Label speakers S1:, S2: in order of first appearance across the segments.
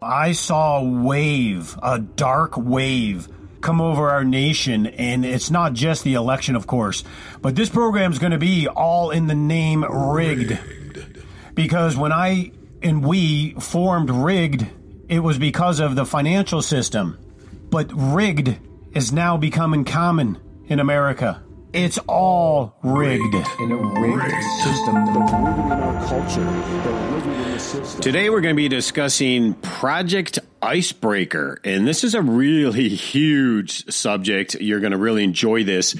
S1: I saw a wave, a dark wave come over our nation. And it's not just the election, of course, but this program is going to be all in the name rigged. rigged. Because when I and we formed rigged, it was because of the financial system. But rigged is now becoming common in America. It's all rigged. In a rigged, rigged. system that are in our culture, that are in the system. Today we're going to be discussing Project Icebreaker, and this is a really huge subject. You're going to really enjoy this.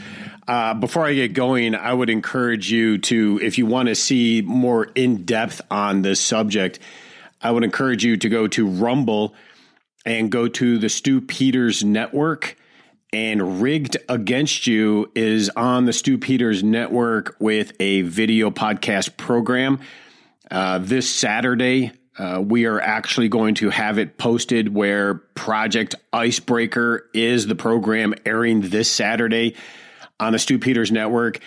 S1: Uh, before I get going, I would encourage you to, if you want to see more in depth on this subject, I would encourage you to go to Rumble and go to the Stew Peters Network and Rigged Against You is on the Stew Peters Network with a video podcast program. Uh, this Saturday, uh, we are actually going to have it posted where Project Icebreaker is the program airing this Saturday on the Stew Peters Network.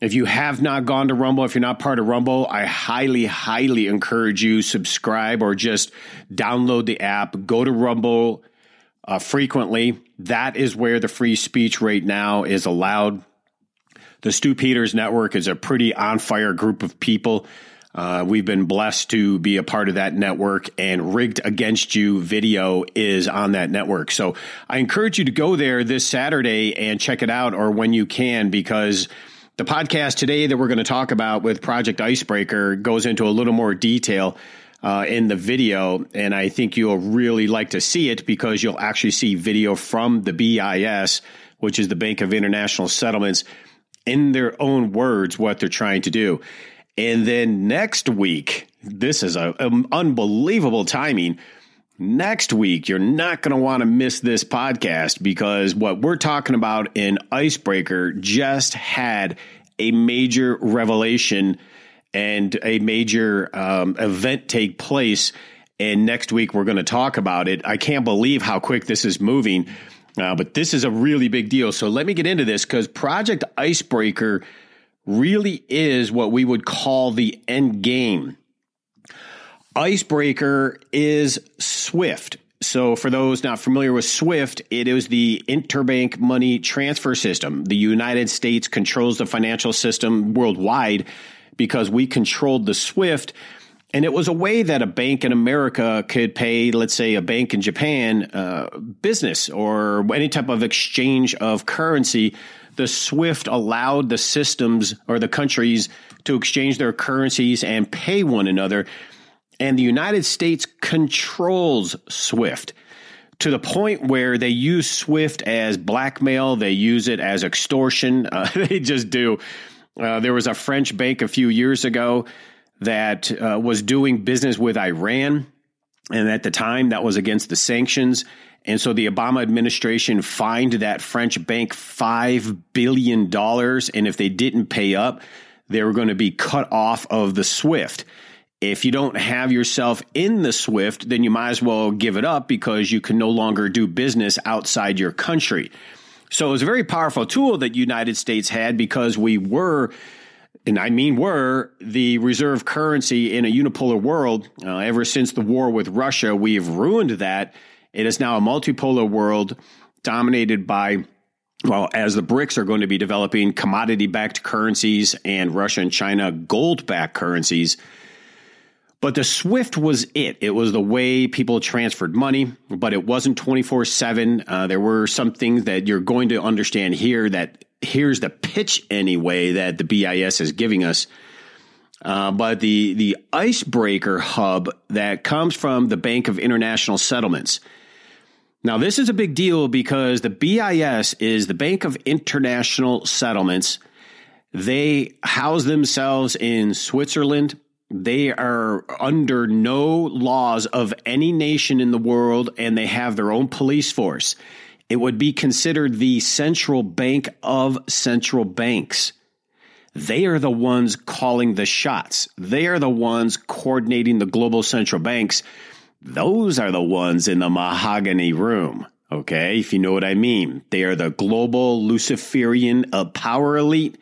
S1: If you have not gone to Rumble, if you're not part of Rumble, I highly, highly encourage you subscribe or just download the app. Go to Rumble uh, frequently. That is where the free speech right now is allowed. The Stew Peters Network is a pretty on fire group of people. Uh, we've been blessed to be a part of that network, and Rigged Against You video is on that network. So I encourage you to go there this Saturday and check it out, or when you can, because the podcast today that we're going to talk about with Project Icebreaker goes into a little more detail uh, in the video, and I think you'll really like to see it because you'll actually see video from the BIS, which is the Bank of International Settlements, in their own words what they're trying to do. And then next week, this is a, a unbelievable timing. Next week, you're not going to want to miss this podcast because what we're talking about in Icebreaker just had a major revelation and a major um, event take place. And next week, we're going to talk about it. I can't believe how quick this is moving, uh, but this is a really big deal. So let me get into this because Project Icebreaker really is what we would call the end game. Icebreaker is SWIFT. So, for those not familiar with SWIFT, it is the interbank money transfer system. The United States controls the financial system worldwide because we controlled the SWIFT. And it was a way that a bank in America could pay, let's say, a bank in Japan uh, business or any type of exchange of currency. The SWIFT allowed the systems or the countries to exchange their currencies and pay one another. And the United States controls SWIFT to the point where they use SWIFT as blackmail, they use it as extortion. Uh, they just do. Uh, there was a French bank a few years ago that uh, was doing business with Iran. And at the time, that was against the sanctions. And so the Obama administration fined that French bank $5 billion. And if they didn't pay up, they were going to be cut off of the SWIFT. If you don't have yourself in the SWIFT, then you might as well give it up because you can no longer do business outside your country. So it was a very powerful tool that United States had because we were and I mean were the reserve currency in a unipolar world. Uh, ever since the war with Russia, we have ruined that. It is now a multipolar world dominated by, well, as the BRICS are going to be developing commodity backed currencies and Russia and China gold backed currencies. But the SWIFT was it. It was the way people transferred money, but it wasn't 24 uh, 7. There were some things that you're going to understand here that here's the pitch anyway that the BIS is giving us. Uh, but the, the icebreaker hub that comes from the Bank of International Settlements. Now, this is a big deal because the BIS is the Bank of International Settlements. They house themselves in Switzerland, they are under no laws of any nation in the world and they have their own police force. It would be considered the central bank of central banks. They are the ones calling the shots. They are the ones coordinating the global central banks. Those are the ones in the mahogany room. Okay, if you know what I mean. They are the global Luciferian uh, power elite.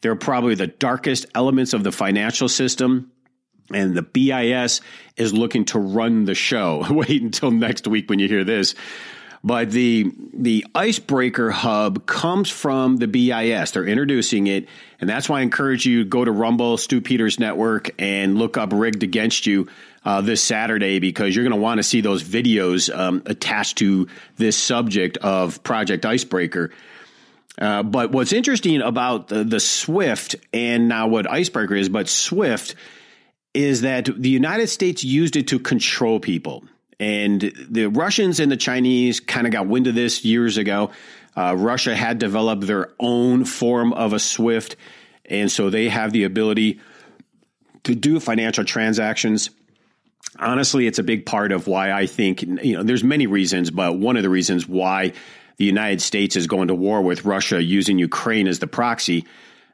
S1: They're probably the darkest elements of the financial system. And the BIS is looking to run the show. Wait until next week when you hear this. But the the icebreaker hub comes from the BIS. They're introducing it, and that's why I encourage you to go to Rumble, Stew Peters Network, and look up Rigged Against You uh, this Saturday because you're going to want to see those videos um, attached to this subject of Project Icebreaker. Uh, but what's interesting about the, the Swift and now what Icebreaker is, but Swift is that the United States used it to control people. And the Russians and the Chinese kind of got wind of this years ago. Uh, Russia had developed their own form of a SWIFT, and so they have the ability to do financial transactions. Honestly, it's a big part of why I think, you know, there's many reasons, but one of the reasons why the United States is going to war with Russia using Ukraine as the proxy.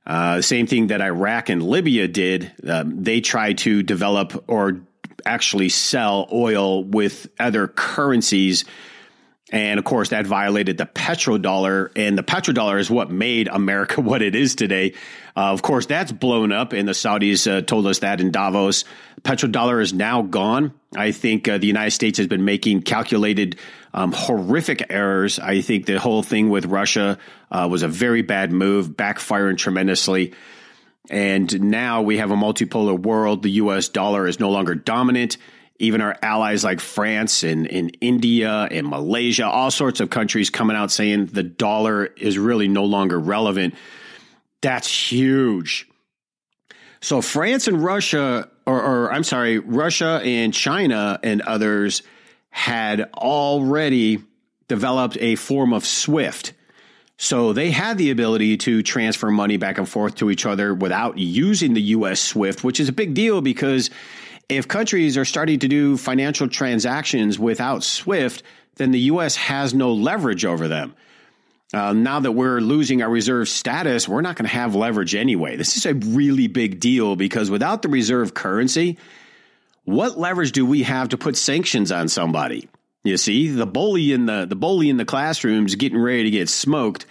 S1: Uh, same thing that Iraq and Libya did. Um, they tried to develop or actually sell oil with other currencies. And of course, that violated the petrodollar. And the petrodollar is what made America what it is today. Uh, of course, that's blown up, and the Saudis uh, told us that in Davos. Petrodollar is now gone. I think uh, the United States has been making calculated, um, horrific errors. I think the whole thing with Russia uh, was a very bad move, backfiring tremendously. And now we have a multipolar world. The US dollar is no longer dominant. Even our allies like France and, and India and Malaysia, all sorts of countries coming out saying the dollar is really no longer relevant. That's huge. So France and Russia, or, or I'm sorry, Russia and China and others had already developed a form of SWIFT so they had the ability to transfer money back and forth to each other without using the US SWIFT, which is a big deal because if countries are starting to do financial transactions without SWIFT, then the US has no leverage over them. Uh, now that we're losing our reserve status, we're not going to have leverage anyway. This is a really big deal because without the reserve currency, what leverage do we have to put sanctions on somebody? You see, the bully in the the bully in the classroom is getting ready to get smoked,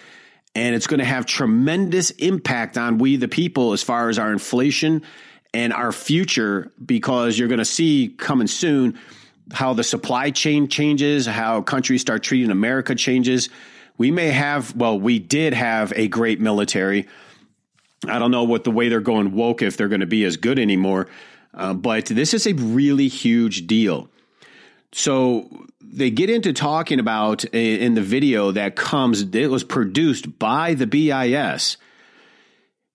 S1: and it's going to have tremendous impact on we the people as far as our inflation and our future because you're going to see coming soon how the supply chain changes, how countries start treating America changes. We may have, well, we did have a great military. I don't know what the way they're going woke if they're going to be as good anymore, uh, but this is a really huge deal. So they get into talking about in the video that comes, it was produced by the BIS.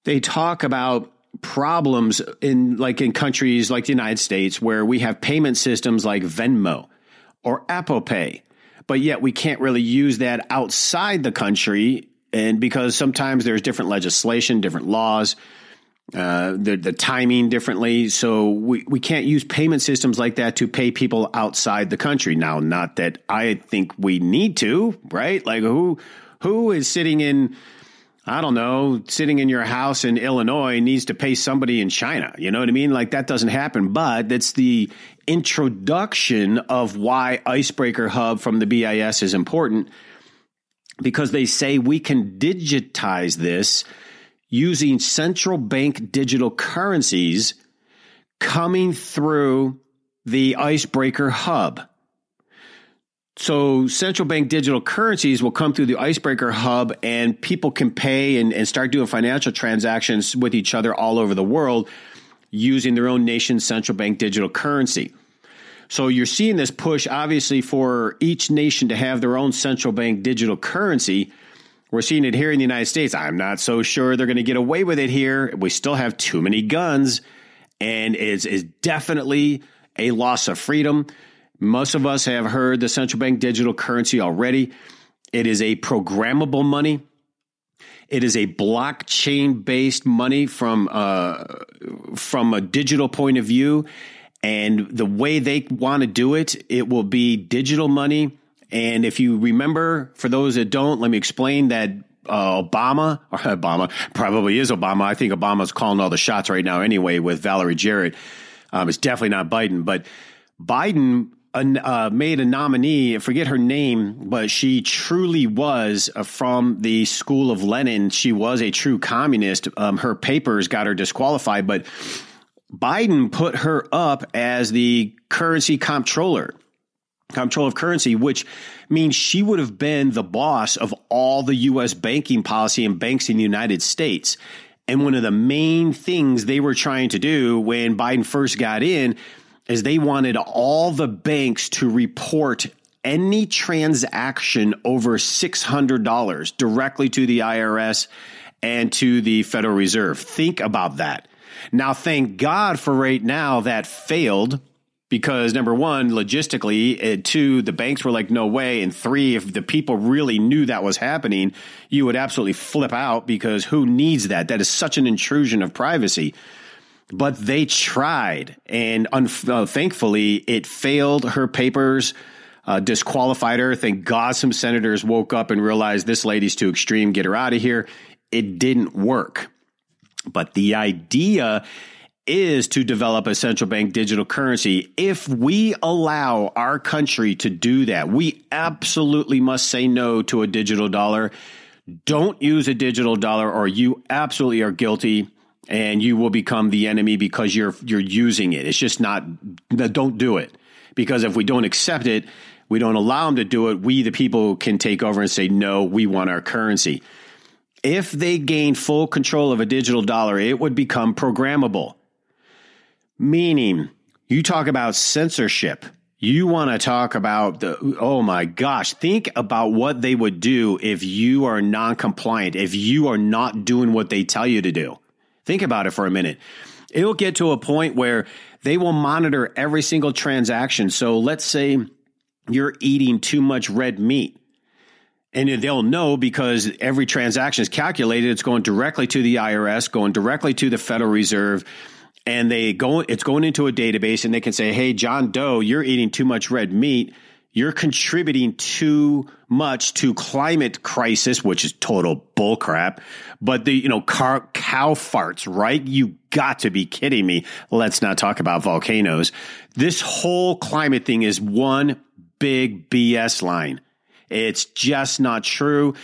S1: They talk about problems in like in countries like the United States where we have payment systems like Venmo or Apple Pay, but yet we can't really use that outside the country. And because sometimes there's different legislation, different laws, uh, the, the timing differently. So we, we can't use payment systems like that to pay people outside the country. Now, not that I think we need to, right? Like who, who is sitting in, I don't know, sitting in your house in Illinois needs to pay somebody in China. You know what I mean? Like that doesn't happen, but that's the introduction of why Icebreaker Hub from the BIS is important because they say we can digitize this using central bank digital currencies coming through the Icebreaker hub. So central bank digital currencies will come through the Icebreaker hub and people can pay and, and start doing financial transactions with each other all over the world using their own nation's central bank digital currency. So you're seeing this push obviously for each nation to have their own central bank digital currency we're seeing it here in the United States. I'm not so sure they're going to get away with it here. We still have too many guns, and it's, it's definitely a loss of freedom. Most of us have heard the central bank digital currency already. It is a programmable money. It is a blockchain based money from uh, from a digital point of view, and the way they want to do it, it will be digital money and if you remember, for those that don't, let me explain that uh, Obama, or Obama, probably is Obama. I think Obama's calling all the shots right now anyway with Valerie Jarrett. Um, it's definitely not Biden, but Biden uh, made a nominee, forget her name, but she truly was uh, from the school of Lenin. She was a true communist. Um, her papers got her disqualified, but Biden put her up as the currency comptroller, comptroller of currency, which means she would have been the boss of all the U.S. banking policy and banks in the United States. And one of the main things they were trying to do when Biden first got in is they wanted all the banks to report any transaction over $600 directly to the IRS and to the Federal Reserve. Think about that. Now, thank God for right now that failed because number one, logistically, and two, the banks were like, no way. And three, if the people really knew that was happening, you would absolutely flip out because who needs that? That is such an intrusion of privacy. But they tried, and un- uh, thankfully, it failed. Her papers uh, disqualified her. Thank God some senators woke up and realized this lady's too extreme. Get her out of here. It didn't work. But the idea is to develop a central bank digital currency. If we allow our country to do that, we absolutely must say no to a digital dollar. Don't use a digital dollar or you absolutely are guilty and you will become the enemy because you're you're using it. It's just not don't do it. Because if we don't accept it, we don't allow them to do it, we the people can take over and say no, we want our currency. If they gain full control of a digital dollar, it would become programmable. Meaning, you talk about censorship. You want to talk about the, oh my gosh, think about what they would do if you are non compliant, if you are not doing what they tell you to do. Think about it for a minute. It'll get to a point where they will monitor every single transaction. So let's say you're eating too much red meat and they'll know because every transaction is calculated. It's going directly to the IRS, going directly to the Federal Reserve, and they go. It's going into a database, and they can say, "Hey, John Doe, you're eating too much red meat. You're contributing too much to climate crisis, which is total bullcrap. But the you know car, cow farts, right? You got to be kidding me. Let's not talk about volcanoes. This whole climate thing is one big BS line." It's just not true.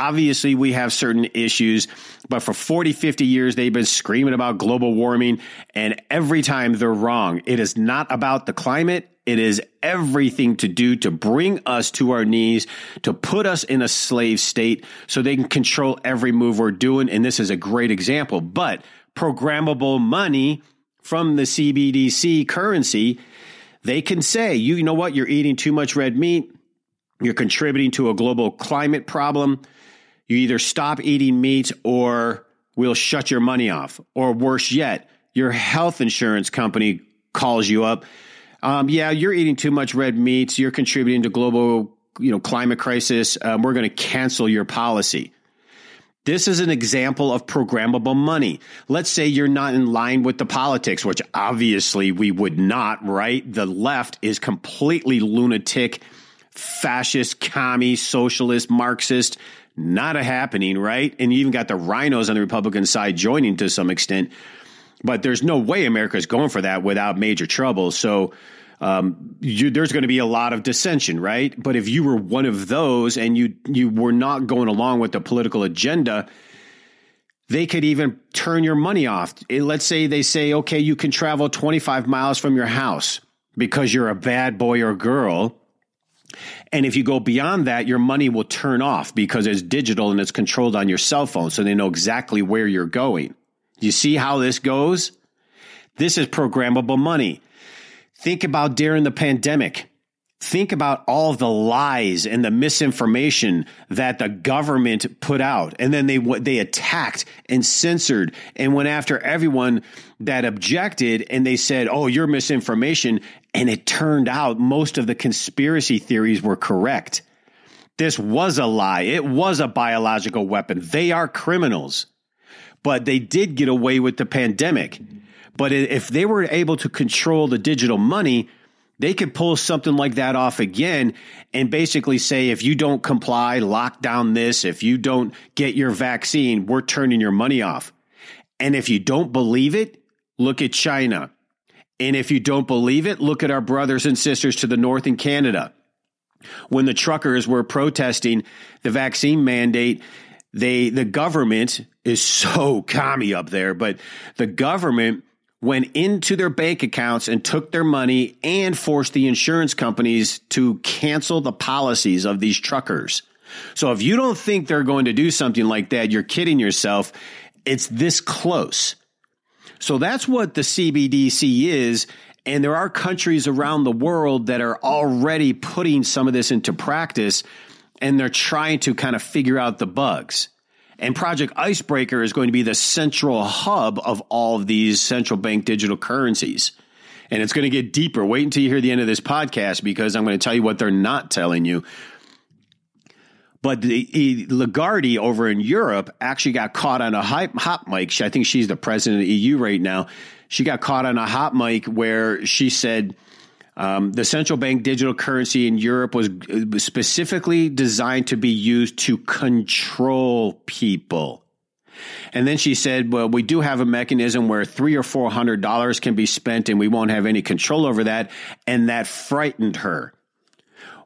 S1: Obviously, we have certain issues, but for 40, 50 years, they've been screaming about global warming, and every time they're wrong. It is not about the climate. It is everything to do to bring us to our knees, to put us in a slave state so they can control every move we're doing. And this is a great example. But programmable money from the CBDC currency, they can say, you know what, you're eating too much red meat you're contributing to a global climate problem. You either stop eating meat or we'll shut your money off. Or worse yet, your health insurance company calls you up. Um, yeah, you're eating too much red meat. You're contributing to global, you know, climate crisis. Um, we're going to cancel your policy. This is an example of programmable money. Let's say you're not in line with the politics, which obviously we would not, right? The left is completely lunatic fascist, commie, socialist, Marxist. Not a happening, right? And you even got the RINOs on the Republican side joining to some extent. But there's no way America is going for that without major trouble. So um, you, there's going to be a lot of dissension, right? But if you were one of those and you you were not going along with the political agenda, they could even turn your money off. Let's say they say, okay, you can travel 25 miles from your house because you're a bad boy or girl and if you go beyond that, your money will turn off because it's digital and it's controlled on your cell phone. So they know exactly where you're going. You see how this goes? This is programmable money. Think about during the pandemic. Think about all the lies and the misinformation that the government put out. And then they, they attacked and censored and went after everyone that objected. And they said, Oh, you're misinformation. And it turned out most of the conspiracy theories were correct. This was a lie. It was a biological weapon. They are criminals, but they did get away with the pandemic. But if they were able to control the digital money, they could pull something like that off again and basically say, if you don't comply, lock down this. If you don't get your vaccine, we're turning your money off. And if you don't believe it, look at China. And if you don't believe it, look at our brothers and sisters to the north in Canada. When the truckers were protesting the vaccine mandate, they the government is so commie up there, but the government went into their bank accounts and took their money and forced the insurance companies to cancel the policies of these truckers. So if you don't think they're going to do something like that, you're kidding yourself. It's this close. So that's what the CBDC is. And there are countries around the world that are already putting some of this into practice and they're trying to kind of figure out the bugs. And Project Icebreaker is going to be the central hub of all of these central bank digital currencies. And it's going to get deeper. Wait until you hear the end of this podcast because I'm going to tell you what they're not telling you. But the, Lagarde over in Europe actually got caught on a hot mic. I think she's the president of the EU right now. She got caught on a hot mic where she said – um, the central bank digital currency in Europe was specifically designed to be used to control people. And then she said, well, we do have a mechanism where three or four hundred dollars can be spent and we won't have any control over that. And that frightened her.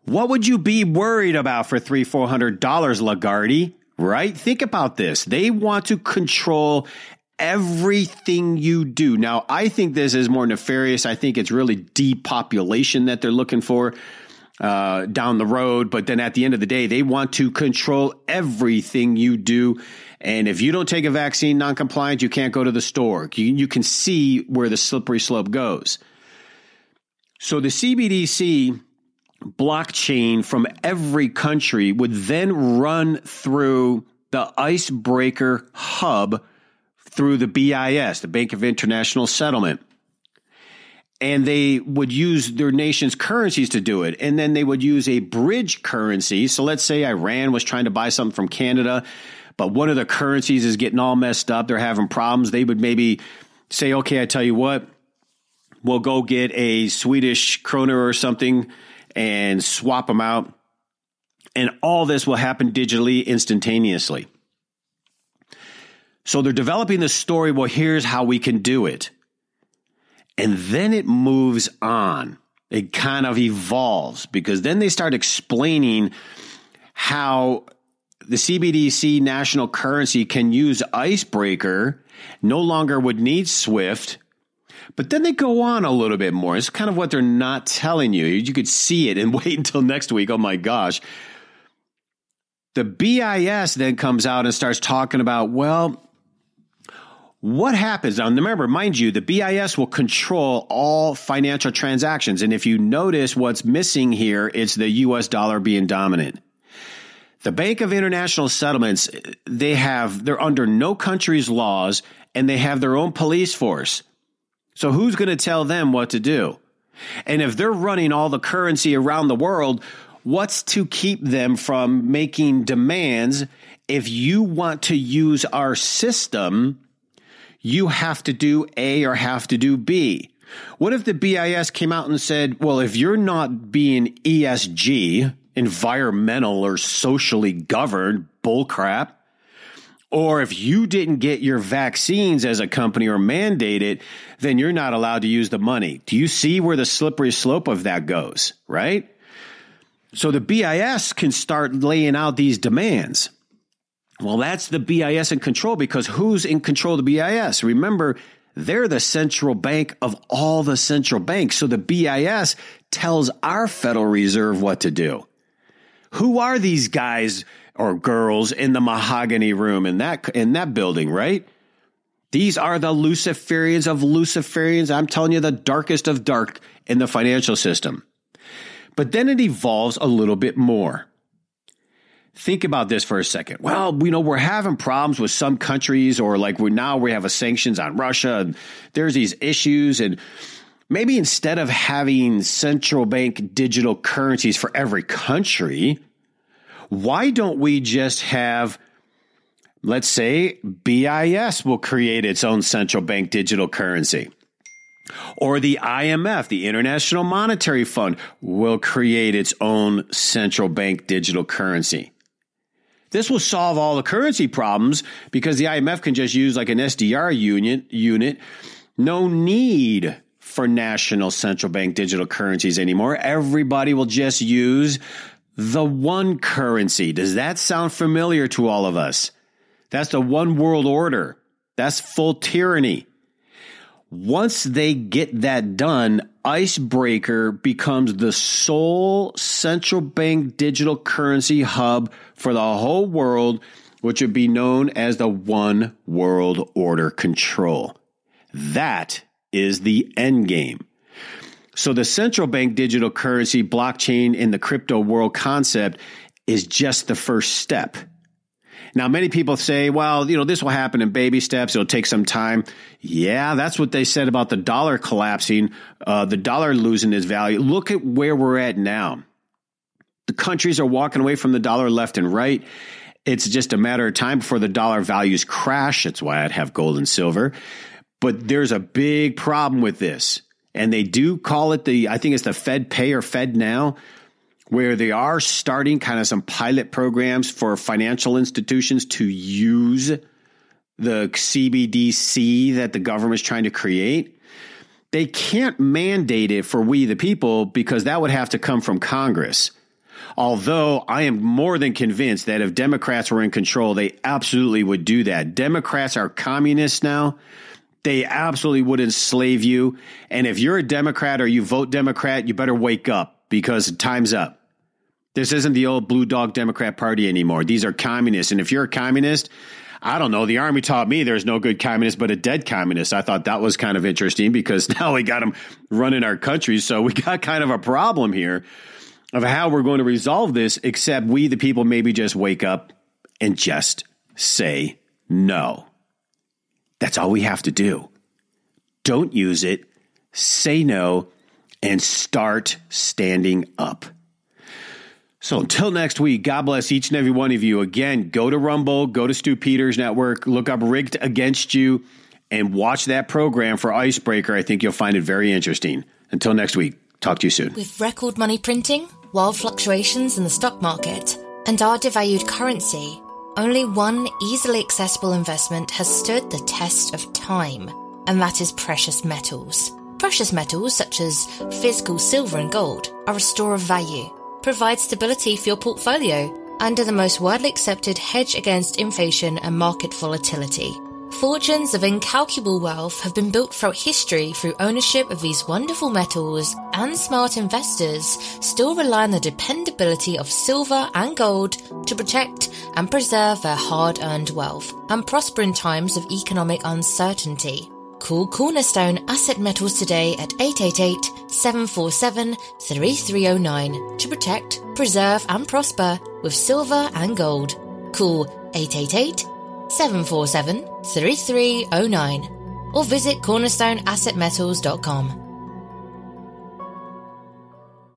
S1: What would you be worried about for three, four hundred dollars, Lagarde? Right? Think about this. They want to control everything you do. Now, I think this is more nefarious. I think it's really depopulation that they're looking for uh, down the road. But then at the end of the day, they want to control everything you do. And if you don't take a vaccine non-compliant, you can't go to the store. You, you can see where the slippery slope goes. So the CBDC blockchain from every country would then run through the icebreaker hub through the BIS, the Bank of International Settlement. And they would use their nation's currencies to do it. And then they would use a bridge currency. So let's say Iran was trying to buy something from Canada, but one of the currencies is getting all messed up. They're having problems. They would maybe say, okay, I tell you what, we'll go get a Swedish kroner or something and swap them out. And all this will happen digitally instantaneously. So they're developing the story. Well, here's how we can do it. And then it moves on. It kind of evolves because then they start explaining how the CBDC national currency can use Icebreaker, no longer would need SWIFT. But then they go on a little bit more. It's kind of what they're not telling you. You could see it and wait until next week. Oh my gosh. The BIS then comes out and starts talking about, well, what happens now? Remember, mind you, the BIS will control all financial transactions. And if you notice what's missing here, it's the US dollar being dominant. The Bank of International Settlements, they have, they're under no country's laws and they have their own police force. So who's going to tell them what to do? And if they're running all the currency around the world, what's to keep them from making demands? If you want to use our system, you have to do A or have to do B. What if the BIS came out and said, well, if you're not being ESG, environmental or socially governed bullcrap, or if you didn't get your vaccines as a company or mandate it, then you're not allowed to use the money. Do you see where the slippery slope of that goes, right? So the BIS can start laying out these demands. Well, that's the BIS in control because who's in control of the BIS? Remember, they're the central bank of all the central banks. So the BIS tells our Federal Reserve what to do. Who are these guys or girls in the mahogany room in that in that building, right? These are the Luciferians of Luciferians. I'm telling you, the darkest of dark in the financial system. But then it evolves a little bit more. Think about this for a second. Well, you know, we're having problems with some countries, or like we now we have a sanctions on Russia, and there's these issues, and maybe instead of having central bank digital currencies for every country, why don't we just have let's say BIS will create its own central bank digital currency. Or the IMF, the International Monetary Fund, will create its own central bank digital currency. This will solve all the currency problems because the IMF can just use like an SDR unit unit. No need for national central bank digital currencies anymore. Everybody will just use the one currency. Does that sound familiar to all of us? That's the one world order. That's full tyranny. Once they get that done, Icebreaker becomes the sole central bank digital currency hub for the whole world, which would be known as the One World Order Control. That is the end game. So the central bank digital currency blockchain in the crypto world concept is just the first step. Now, many people say, well, you know, this will happen in baby steps. It'll take some time. Yeah, that's what they said about the dollar collapsing, uh, the dollar losing its value. Look at where we're at now. The countries are walking away from the dollar left and right. It's just a matter of time before the dollar values crash. That's why I'd have gold and silver. But there's a big problem with this. And they do call it the, I think it's the Fed Pay or Fed Now where they are starting kind of some pilot programs for financial institutions to use the CBDC that the government is trying to create. They can't mandate it for we the people because that would have to come from Congress. Although I am more than convinced that if Democrats were in control, they absolutely would do that. Democrats are communists now. They absolutely would enslave you. And if you're a Democrat or you vote Democrat, you better wake up because time's up. This isn't the old blue dog Democrat Party anymore. These are communists. And if you're a communist, I don't know. The army taught me there's no good communist, but a dead communist. I thought that was kind of interesting because now we got them running our country. So we got kind of a problem here of how we're going to resolve this, except we, the people, maybe just wake up and just say no. That's all we have to do. Don't use it, say no, and start standing up. So until next week, God bless each and every one of you. Again, go to Rumble, go to Stew Peters Network, look up Rigged Against You, and watch that program for Icebreaker. I think you'll find it very interesting. Until next week, talk to you soon.
S2: With record money printing, wild fluctuations in the stock market, and our devalued currency, only one easily accessible investment has stood the test of time, and that is precious metals. Precious metals, such as physical silver and gold, are a store of value provide stability for your portfolio under the most widely accepted hedge against inflation and market volatility. Fortunes of incalculable wealth have been built throughout history through ownership of these wonderful metals, and smart investors still rely on the dependability of silver and gold to protect and preserve their hard earned wealth and prosper in times of economic uncertainty. Call Cornerstone Asset Metals today at 888-747-3309 to protect, preserve and prosper with silver and gold. Call 888-747-3309 or visit cornerstoneassetmetals.com.